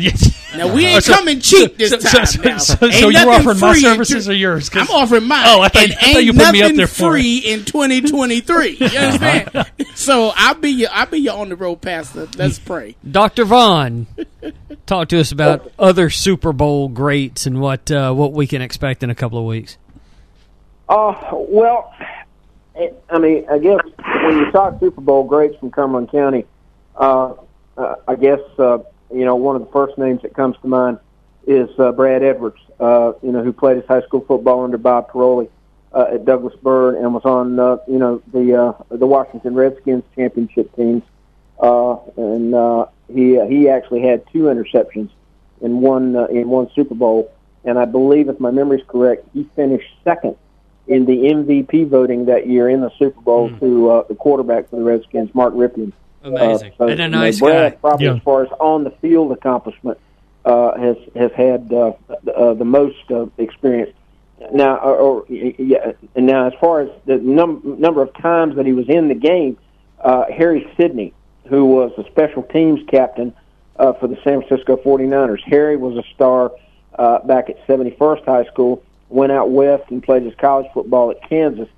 Now we ain't So- coming cheap this so- so- time. so- now. so- so you nothing offering my free services or yours? I'm offering mine. Oh, I thought- and I thought you ain't put me up there for it. free in 2023. You [laughs] understand? so I'll be your I'll be your on the road pastor. Let's pray. Dr. Vaughn, talk to us about other Super Bowl greats and what uh, what we can expect in a couple of weeks. Uh, well, it, I mean, I guess when you talk Super Bowl greats from Cumberland County, uh, uh, I guess uh, you know one of the first names that comes to mind is uh, Brad Edwards. Uh, you know, who played his high school football under Bob Paroli uh, at Douglas Byrd and was on uh, you know the uh, the Washington Redskins championship teams. Uh, and uh, he he actually had two interceptions in one uh, in one Super Bowl, and I believe, if my memory's correct, he finished second in the MVP voting that year in the Super Bowl to uh, the quarterback for the Redskins, Mark Rypien. Amazing. Uh, so, And a you know, nice Brad, guy. Probably Yeah. as far as on the field accomplishment, uh, has has had uh, uh, the most uh, experience. Now, or, or yeah, and now as far as the num- number of times that he was in the game, uh, Harry Sydney, who was the special teams captain uh, for the San Francisco 49ers. Harry was a star uh, back at 71st High School, went out west and played his college football at Kansas.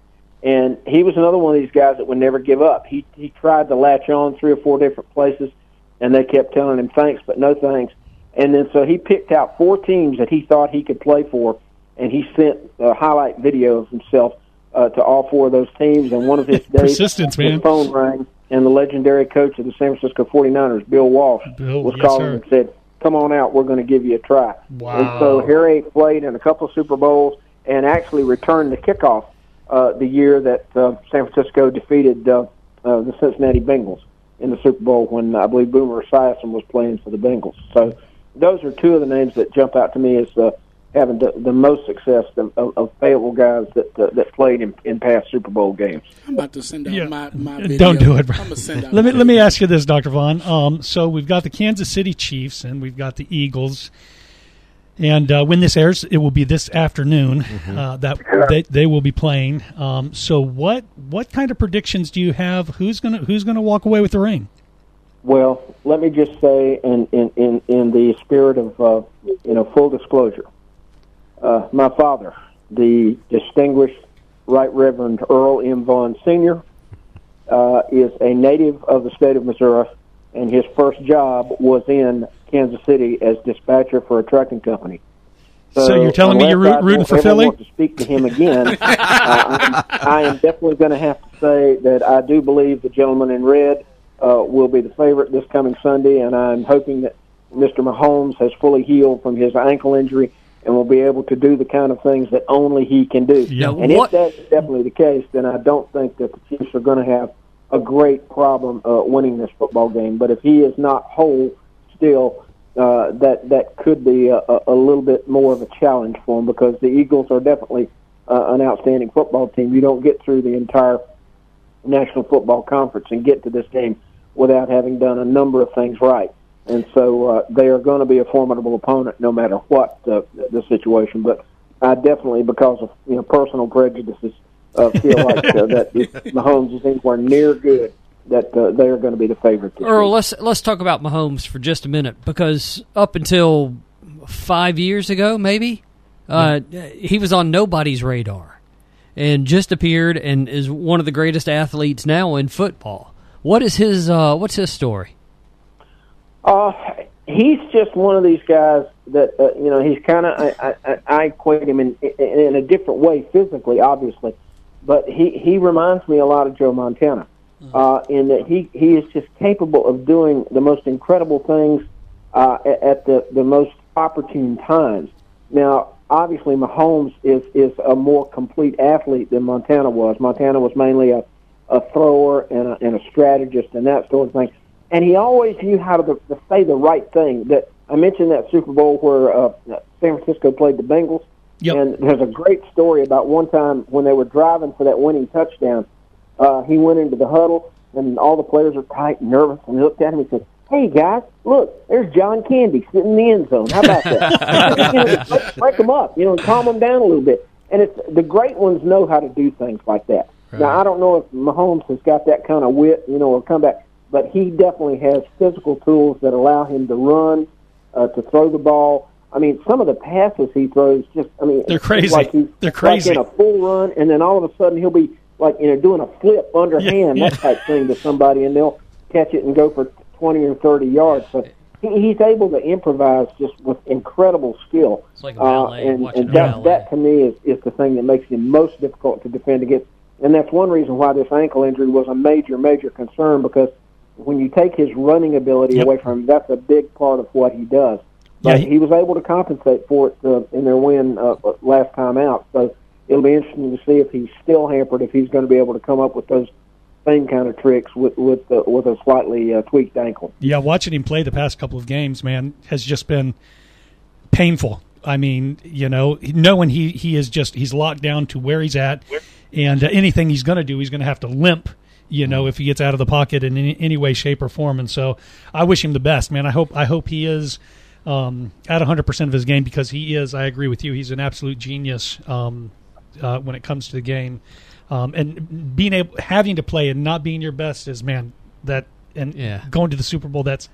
And he was another one of these guys that would never give up. He he tried to latch on three or four different places, and they kept telling him thanks, but no thanks. And then so he picked out four teams that he thought he could play for, and he sent a highlight video of himself uh, to all four of those teams. And one of his [laughs] days, Persistence, man. his phone rang, and the legendary coach of the San Francisco 49ers, Bill Walsh, Bill, was yes, calling sir. and said, "Come on out, we're going to give you a try." Wow. And so Harry played in a couple of Super Bowls and actually returned the kickoff uh, the year that uh, San Francisco defeated uh, uh, the Cincinnati Bengals in the Super Bowl when I believe Boomer Esiason was playing for the Bengals. So those are two of the names that jump out to me as uh, having the, the most success of, of, of favorable guys that uh, that played in, in past Super Bowl games. I'm about to send out Yeah. my, my video. Don't do it. Bro. I'm gonna send out let me my let me ask you this, Doctor Vaughn. Um, so we've got the Kansas City Chiefs and we've got the Eagles, and uh, when this airs, it will be this afternoon uh, that they, they will be playing. Um, so what what kind of predictions do you have? Who's gonna who's gonna walk away with the ring? Well, let me just say, in in in, in the spirit of uh, you know full disclosure, uh, my father, the distinguished Right Reverend Earl M. Vaughn Sr., uh, is a native of the state of Missouri, and his first job was in Kansas City as dispatcher for a trucking company. So you're telling me you're unless root- rooting for Philly? To speak to him again? [laughs] uh, I'm, I am definitely going to have to say that I do believe the gentleman in red uh, will be the favorite this coming Sunday, and I'm hoping that Mr. Mahomes has fully healed from his ankle injury and will be able to do the kind of things that only he can do. Yeah. And What- if that's definitely the case, then I don't think that the Chiefs are going to have a great problem uh, winning this football game. But if he is not whole still, uh, that that could be a, a, little bit more of a challenge for him because the Eagles are definitely uh, an outstanding football team. You don't get through the entire National Football Conference and get to this game without having done a number of things right. And so uh, they are going to be a formidable opponent no matter what uh, the situation. But I definitely, because of you know personal prejudices, uh, feel like uh, that if [laughs] Mahomes is anywhere near good, that uh, they are going to be the favorite. Earl, week. let's let's talk about Mahomes for just a minute because up until five years ago, maybe uh, he was on nobody's radar and just appeared and is one of the greatest athletes now in football. What is his uh, What's his story? Uh, he's just one of these guys that uh, you know. He's kind of I, I, I equate him in, in in a different way physically, obviously, but he he reminds me a lot of Joe Montana, uh, in that he he is just capable of doing the most incredible things uh, at, at the the most opportune times. Now, obviously, Mahomes is is a more complete athlete than Montana was. Montana was mainly a a thrower and a, and a strategist and that sort of thing. And he always knew how to, to say the right thing. That I mentioned that Super Bowl where uh, San Francisco played the Bengals. Yep. And there's a great story about one time when they were driving for that winning touchdown. Uh, he went into the huddle, and all the players were tight and nervous. And he looked at him and said, "Hey guys, look, there's John Candy sitting in the end zone. How about that? [laughs] [laughs] you know, break, break them up, you know, and calm them down a little bit." And it's the great ones know how to do things like that. Now I don't know if Mahomes has got that kind of wit, you know, or comeback, but he definitely has physical tools that allow him to run, uh, to throw the ball. I mean, some of the passes he throws just, I mean, They're crazy. Like he's They're crazy. Like in a full run, and then all of a sudden he'll be like, you know, doing a flip underhand, Yeah, that type thing to somebody, and they'll catch it and go for 20 or 30 yards. So he, he's able to improvise just with incredible skill. It's like a Uh, ballet, and and that, ballet. that to me is, is the thing that makes him most difficult to defend against. And that's one reason why this ankle injury was a major, major concern because when you take his running ability Yep. away from him, that's a big part of what he does. Yeah, But he- he, was able to compensate for it uh, in their win uh, last time out. So it'll be interesting to see if he's still hampered, if he's going to be able to come up with those same kind of tricks with with with a slightly uh, tweaked ankle. Yeah, watching him play the past couple of games, man, has just been painful. I mean, you know, knowing he he is just he's locked down to where he's at, and uh, anything he's going to do, he's going to have to limp. You know, if he gets out of the pocket in any, any way, shape, or form, and so I wish him the best, man. I hope I hope he is um, at 100 percent of his game because he is. I agree with you. He's an absolute genius um, uh, when it comes to the game, um, and being able having to play and not being your best is man that and Yeah. going to the Super Bowl. That's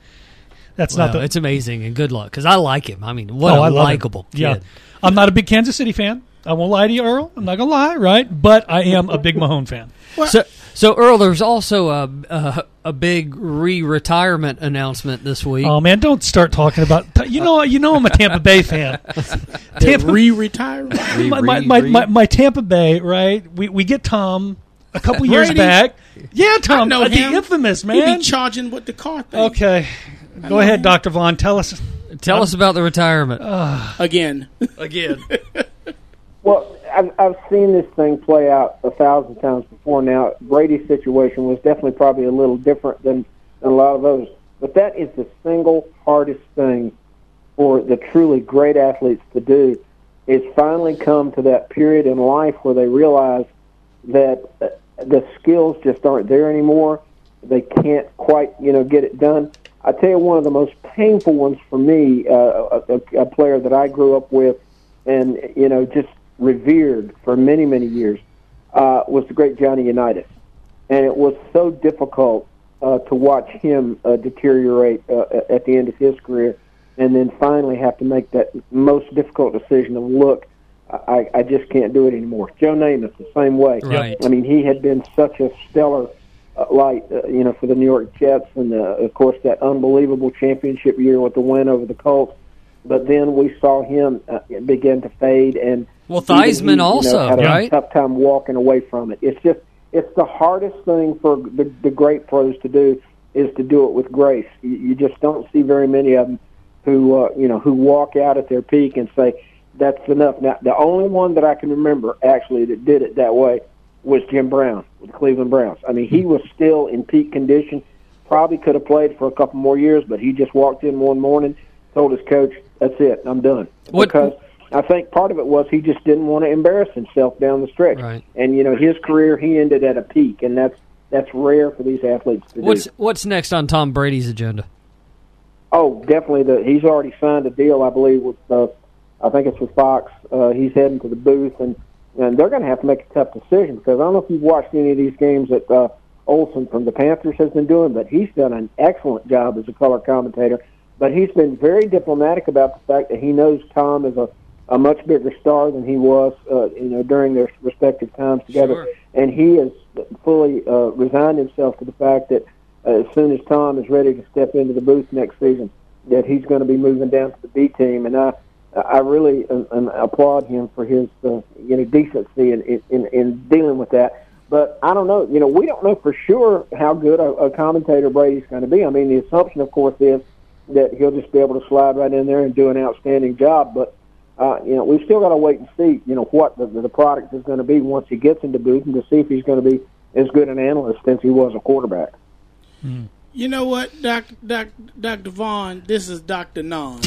that's Well, not the it's amazing and good luck because I like him. I mean, what Oh, a I love him. likable kid. Yeah, I'm not a big Kansas City fan. I won't lie to you, Earl. I'm not gonna lie, right? But I am a big Mahone fan. So, so Earl, there's also a a, a big re-retirement announcement this week. Oh man, don't start talking about. You know, you know, I'm a Tampa Bay fan. [laughs] Tampa re-retire. [laughs] my, my, my, my, my Tampa Bay, right? We we get Tom a couple years Brady? back. Yeah, Tom, know uh, the him. infamous He man. be charging with the car thing Okay, go ahead, Doctor Vaughn. Tell us. Tell us about the retirement again. [laughs] again. Well, I've, I've seen this thing play out a thousand times before now. Brady's situation was definitely probably a little different than, than a lot of others. But that is the single hardest thing for the truly great athletes to do is finally come to that period in life where they realize that uh, the skills just aren't there anymore. They can't quite, you know, get it done. I tell you, one of the most painful ones for me, uh, a, a player that I grew up with, and you know, just revered for many, many years, uh, was the great Johnny Unitas, and it was so difficult uh, to watch him uh, deteriorate uh, at the end of his career, and then finally have to make that most difficult decision of look. I, I just can't do it anymore. Joe Namath the same way. Right. I mean, he had been such a stellar uh, light, uh, you know, for the New York Jets, and uh, of course that unbelievable championship year with the win over the Colts. But then we saw him uh, begin to fade, and Well, Theismann you know, also, had a right? tough time walking away from it. It's just it's the hardest thing for the, the great pros to do is to do it with grace. You, you just don't see very many of them who uh, you know who walk out at their peak and say that's enough. Now, the only one that I can remember actually that did it that way was Jim Brown with the Cleveland Browns. I mean, he was still in peak condition. Probably could have played for a couple more years, but he just walked in one morning, told his coach, "That's it, I'm done." What- because I think part of it was he just didn't want to embarrass himself down the stretch. Right. And you know, his career he ended at a peak, and that's that's rare for these athletes to What's do. what's next on Tom Brady's agenda? Oh, definitely. The he's already signed a deal, I believe, with uh, I think it's with Fox. Uh, he's heading to the booth, and and they're going to have to make a tough decision because I don't know if you've watched any of these games that uh, Olsen from the Panthers has been doing, but he's done an excellent job as a color commentator. But he's been very diplomatic about the fact that he knows Tom is a a much bigger star than he was, uh, you know, during their respective times together. Sure. And he has fully uh, resigned himself to the fact that uh, as soon as Tom is ready to step into the booth next season, that he's going to be moving down to the B team. And I, I really um, um, applaud him for his, uh, you know, decency in, in in dealing with that. But I don't know. You know, we don't know for sure how good a, a commentator Brady's going to be. I mean, the assumption, of course, is that he'll just be able to slide right in there and do an outstanding job. But uh, you know, we've still got to wait and see, you know, what the, the product is going to be once he gets into booth and to see if he's going to be as good an analyst as he was a quarterback. You know what, Doc, Doc, Dr. Vaughn? This is Dr. [laughs] Non.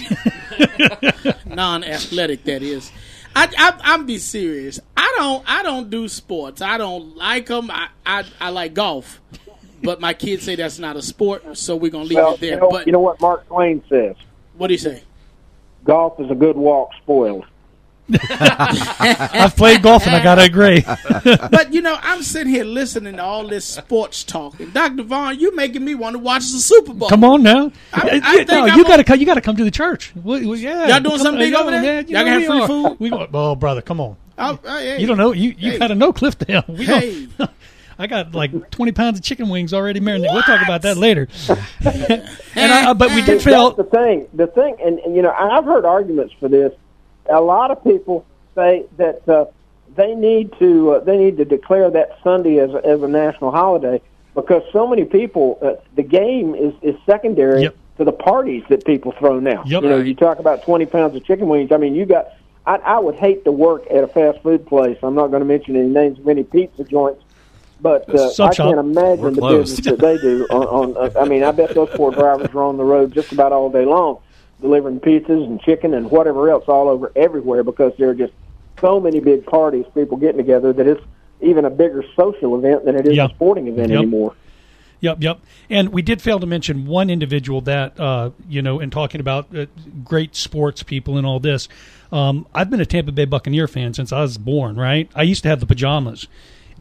Non athletic, that is. I, I, I'm be serious. I don't, I don't do sports. I don't like them. I, I, I like golf, but my kids say that's not a sport, so we're gonna leave Well, it there. you know, but you know what Mark Twain says: what do you say? Golf is a good walk spoiled. [laughs] I've played golf, and I got to agree. [laughs] but you know, I'm sitting here listening to all this sports talk, and Dr. Vaughn, you're making me want to watch the Super Bowl. Come on now. I- I You- think no, I'm you got to come. You got to come to the church. We, we, yeah, Y'all doing Come- something big over there? Yeah, you Y'all know got we free are. food? We go, oh, brother, come on. Oh, oh, hey. You don't know. You you Hey. got to know Clifton. We Hey. [laughs] don't, I got like twenty pounds of chicken wings already marinated. We'll talk about that later. [laughs] and I, but we did That's fail. the thing. The thing, and, and you know, I've heard arguments for this. A lot of people say that uh, they need to uh, they need to declare that Sunday as a, as a national holiday because so many people. Uh, the game is is secondary Yep. to the parties that people throw now. Yep. You know, you talk about twenty pounds of chicken wings. I mean, you got. I, I would hate to work at a fast food place. I'm not going to mention any names of any pizza joints. But uh, I can't imagine We're the closed. business that they do. On, on uh, I mean, I bet those poor drivers are on the road just about all day long. delivering pizzas and chicken and whatever else all over everywhere because there are just so many big parties, people getting together that it's even a bigger social event than it is Yeah. a sporting event Yep. anymore. Yep, yep. And we did fail to mention one individual that, uh, you know, in talking about uh, great sports people and all this. Um, I've been a Tampa Bay Buccaneer fan since I was born, right? I used to have the pajamas.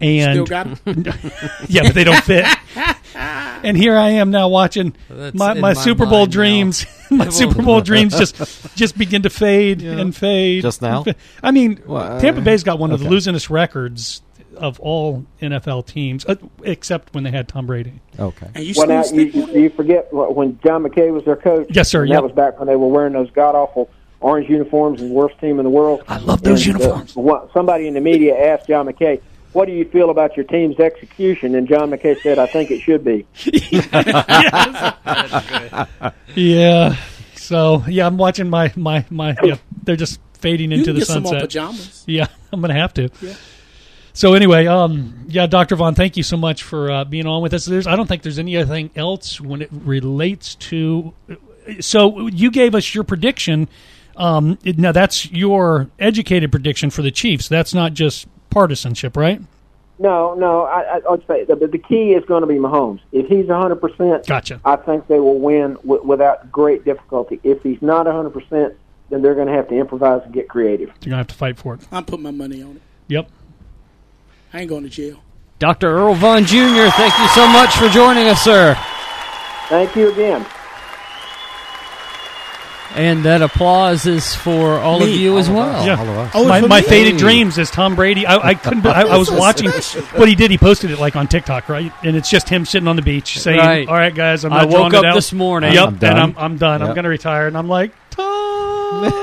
And Still got 'em? [laughs] yeah, but they don't fit. [laughs] and here I am now watching That's my, my my Super Bowl dreams. [laughs] my Super Bowl dreams just just begin to fade and fade. Just now? I mean, Well, Tampa Bay's got one of the losingest records of all NFL teams, uh, except when they had Tom Brady. Okay. And you Well, still now you, stick you forget when John McKay was their coach. Yes, sir, and yep. That was back when they were wearing those god awful orange uniforms and worst team in the world. I love those And, uh, uniforms. what- somebody in the media asked John McKay, "What do you feel about your team's execution?" And John McKay said, "I think it should be." [laughs] Yeah. So yeah, I'm watching my my my. Yeah, they're just fading You into can the get some more sunset. pajamas. Yeah, [laughs] I'm gonna have to. Yeah. So anyway, um, yeah, Dr. Vaughn, thank you so much for uh, being on with us. There's, I don't think there's anything else when it relates to. So you gave us your prediction. Um, now that's your educated prediction for the Chiefs. That's not just partisanship, right? No, no. I, I, I'd say the, the key is going to be Mahomes. If he's 100 percent, Gotcha. I think they will win w- without great difficulty. If he's not 100 percent, then they're going to have to improvise and get creative. You're gonna have to fight for it. I'm putting my money on it. Yep. I ain't going to jail. Dr. Earl Vaughn Jr., thank you so much for joining us, sir. Thank you again. And that applause is for all of Me. you as well. Yeah. All of us. Oh, my my faded dreams is Tom Brady. I, I couldn't. be- I, I was watching what he did. He posted it like on TikTok, right? And it's just him sitting on the beach saying, Right. "All right, guys, I'm I not woke drawing up it out. this morning. Yep, I'm and. I'm I'm done. I'm going to retire." And I'm like, Tom. [laughs]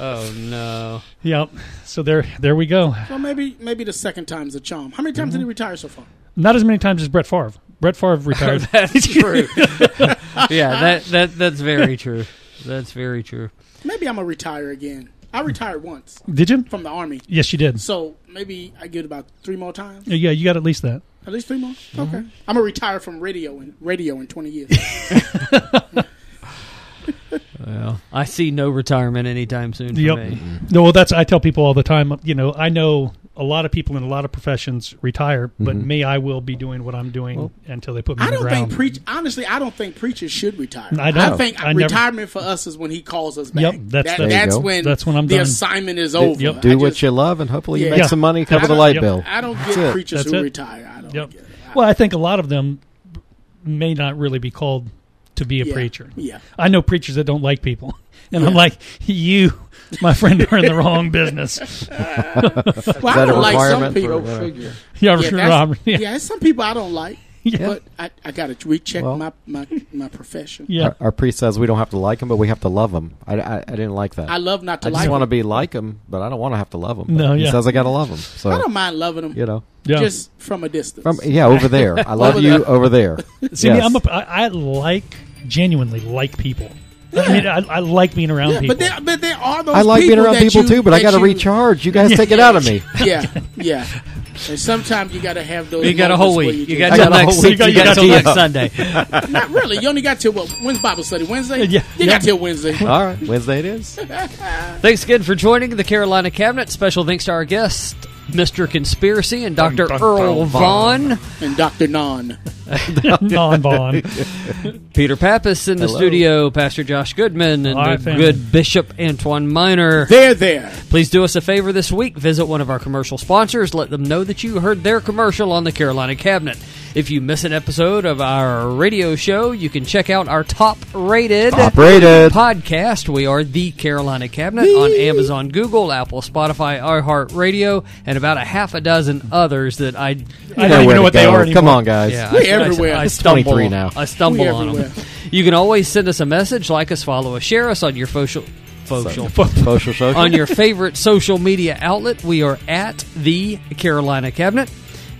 Oh, no. yep. So there, there we go. Well, maybe maybe the second time's a charm. How many times did he retire so far? Not as many times as Brett Favre. Brett Favre [laughs] retired. That's [laughs] true. [laughs] yeah, that, that that's very true. That's very true. Maybe I'm gonna retire again. I retired once did you? from the army, Yes, you did. so maybe I get about three more times. Yeah, you got at least that. At least three more. Mm-hmm. Okay. I'm gonna retire from radio in radio in 20 years. Well, I see no retirement anytime soon for Yep. me. Mm-hmm. No, well, that's I tell people all the time. You know, I know a lot of people in a lot of professions retire, but mm-hmm. me, I will be doing what I'm doing until they put me I don't ground. think preach. Honestly, I don't think preachers should retire. I know. think I never- retirement for us is when he calls us back. Yep, that's That- the- There you that's when That's when I'm the done. assignment is over. yep. Do I what just- you love, and hopefully you make Yeah. some money, cover the light yep. bill. I don't That's get it. preachers That's who it. retire. I don't Yep. get it. I- Well, I think a lot of them may not really be called to be a Yeah. preacher. Yeah. I know preachers that don't like people, [laughs] and I'm like, you, my friend, are in the wrong business. [laughs] Well, I don't like some requirement for people. whatever? Yeah, Yeah, sure, that's- Robert. [laughs] yeah. Yeah, there's some people I don't like, [laughs] Yeah. but I, I got to recheck Well- my, my my profession. yeah. Our, our priest says we don't have to like him, but we have to love him. I, I, I didn't like that. I love not to I just like want to be like him, but I don't want to have to love him. No, he says I got to love him. So I don't mind loving them, you know, Yeah. just from a distance. from yeah, over there. I [laughs] love Over you there. over there. [laughs] See, me, I'm a, I, I like genuinely like people. I mean, I, I like being around yeah, people. but there, but there are those. I like being around people you- too, but I got to recharge. You guys take it out of me. Yeah, yeah. And sometimes you got to have those. You got a whole moments week. you You got I till got next. week. You You got got till next Sunday. [laughs] Not really. You only got till what? When's Bible study? Wednesday. Yeah, You yeah. got till Wednesday. All right, Wednesday it is. [laughs] Thanks again for joining the Carolina Cabinet. Special thanks to our guest, Mr. Conspiracy and Dr. Dun, dun, Earl dun, Vaughn. And Doctor Non. [laughs] non Vaughn. Peter Pappas in the Hello. studio, Pastor Josh Goodman, and Hi, the family. good Bishop Antoine Miner. There, there. Please do us a favor this week. Visit one of our commercial sponsors. Let them know that you heard their commercial on the Carolina Cabinet. If you miss an episode of our radio show, you can check out our top rated Top rated. podcast. We are the Carolina Cabinet on Amazon, Google, Apple, Spotify, iHeartRadio, and about a half a dozen others that I. I don't know even know to what they go. are anymore. Come on, guys. Yeah, We're I, everywhere. I, I stumble 23 on- now. I stumble We're on them. You can always send us a message, like us, follow us, share us on your social, social, [laughs] Social, social. on your favorite social media outlet. We are at the Carolina Cabinet.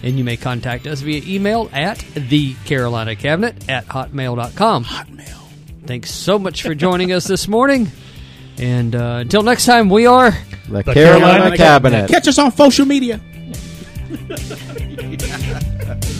And you may contact us via email at the Carolina Cabinet at hotmail.com. Hotmail. Thanks so much for joining us this morning. And uh, until next time, we are. the, The Carolina, Carolina Cabinet. Catch us on social media. [laughs]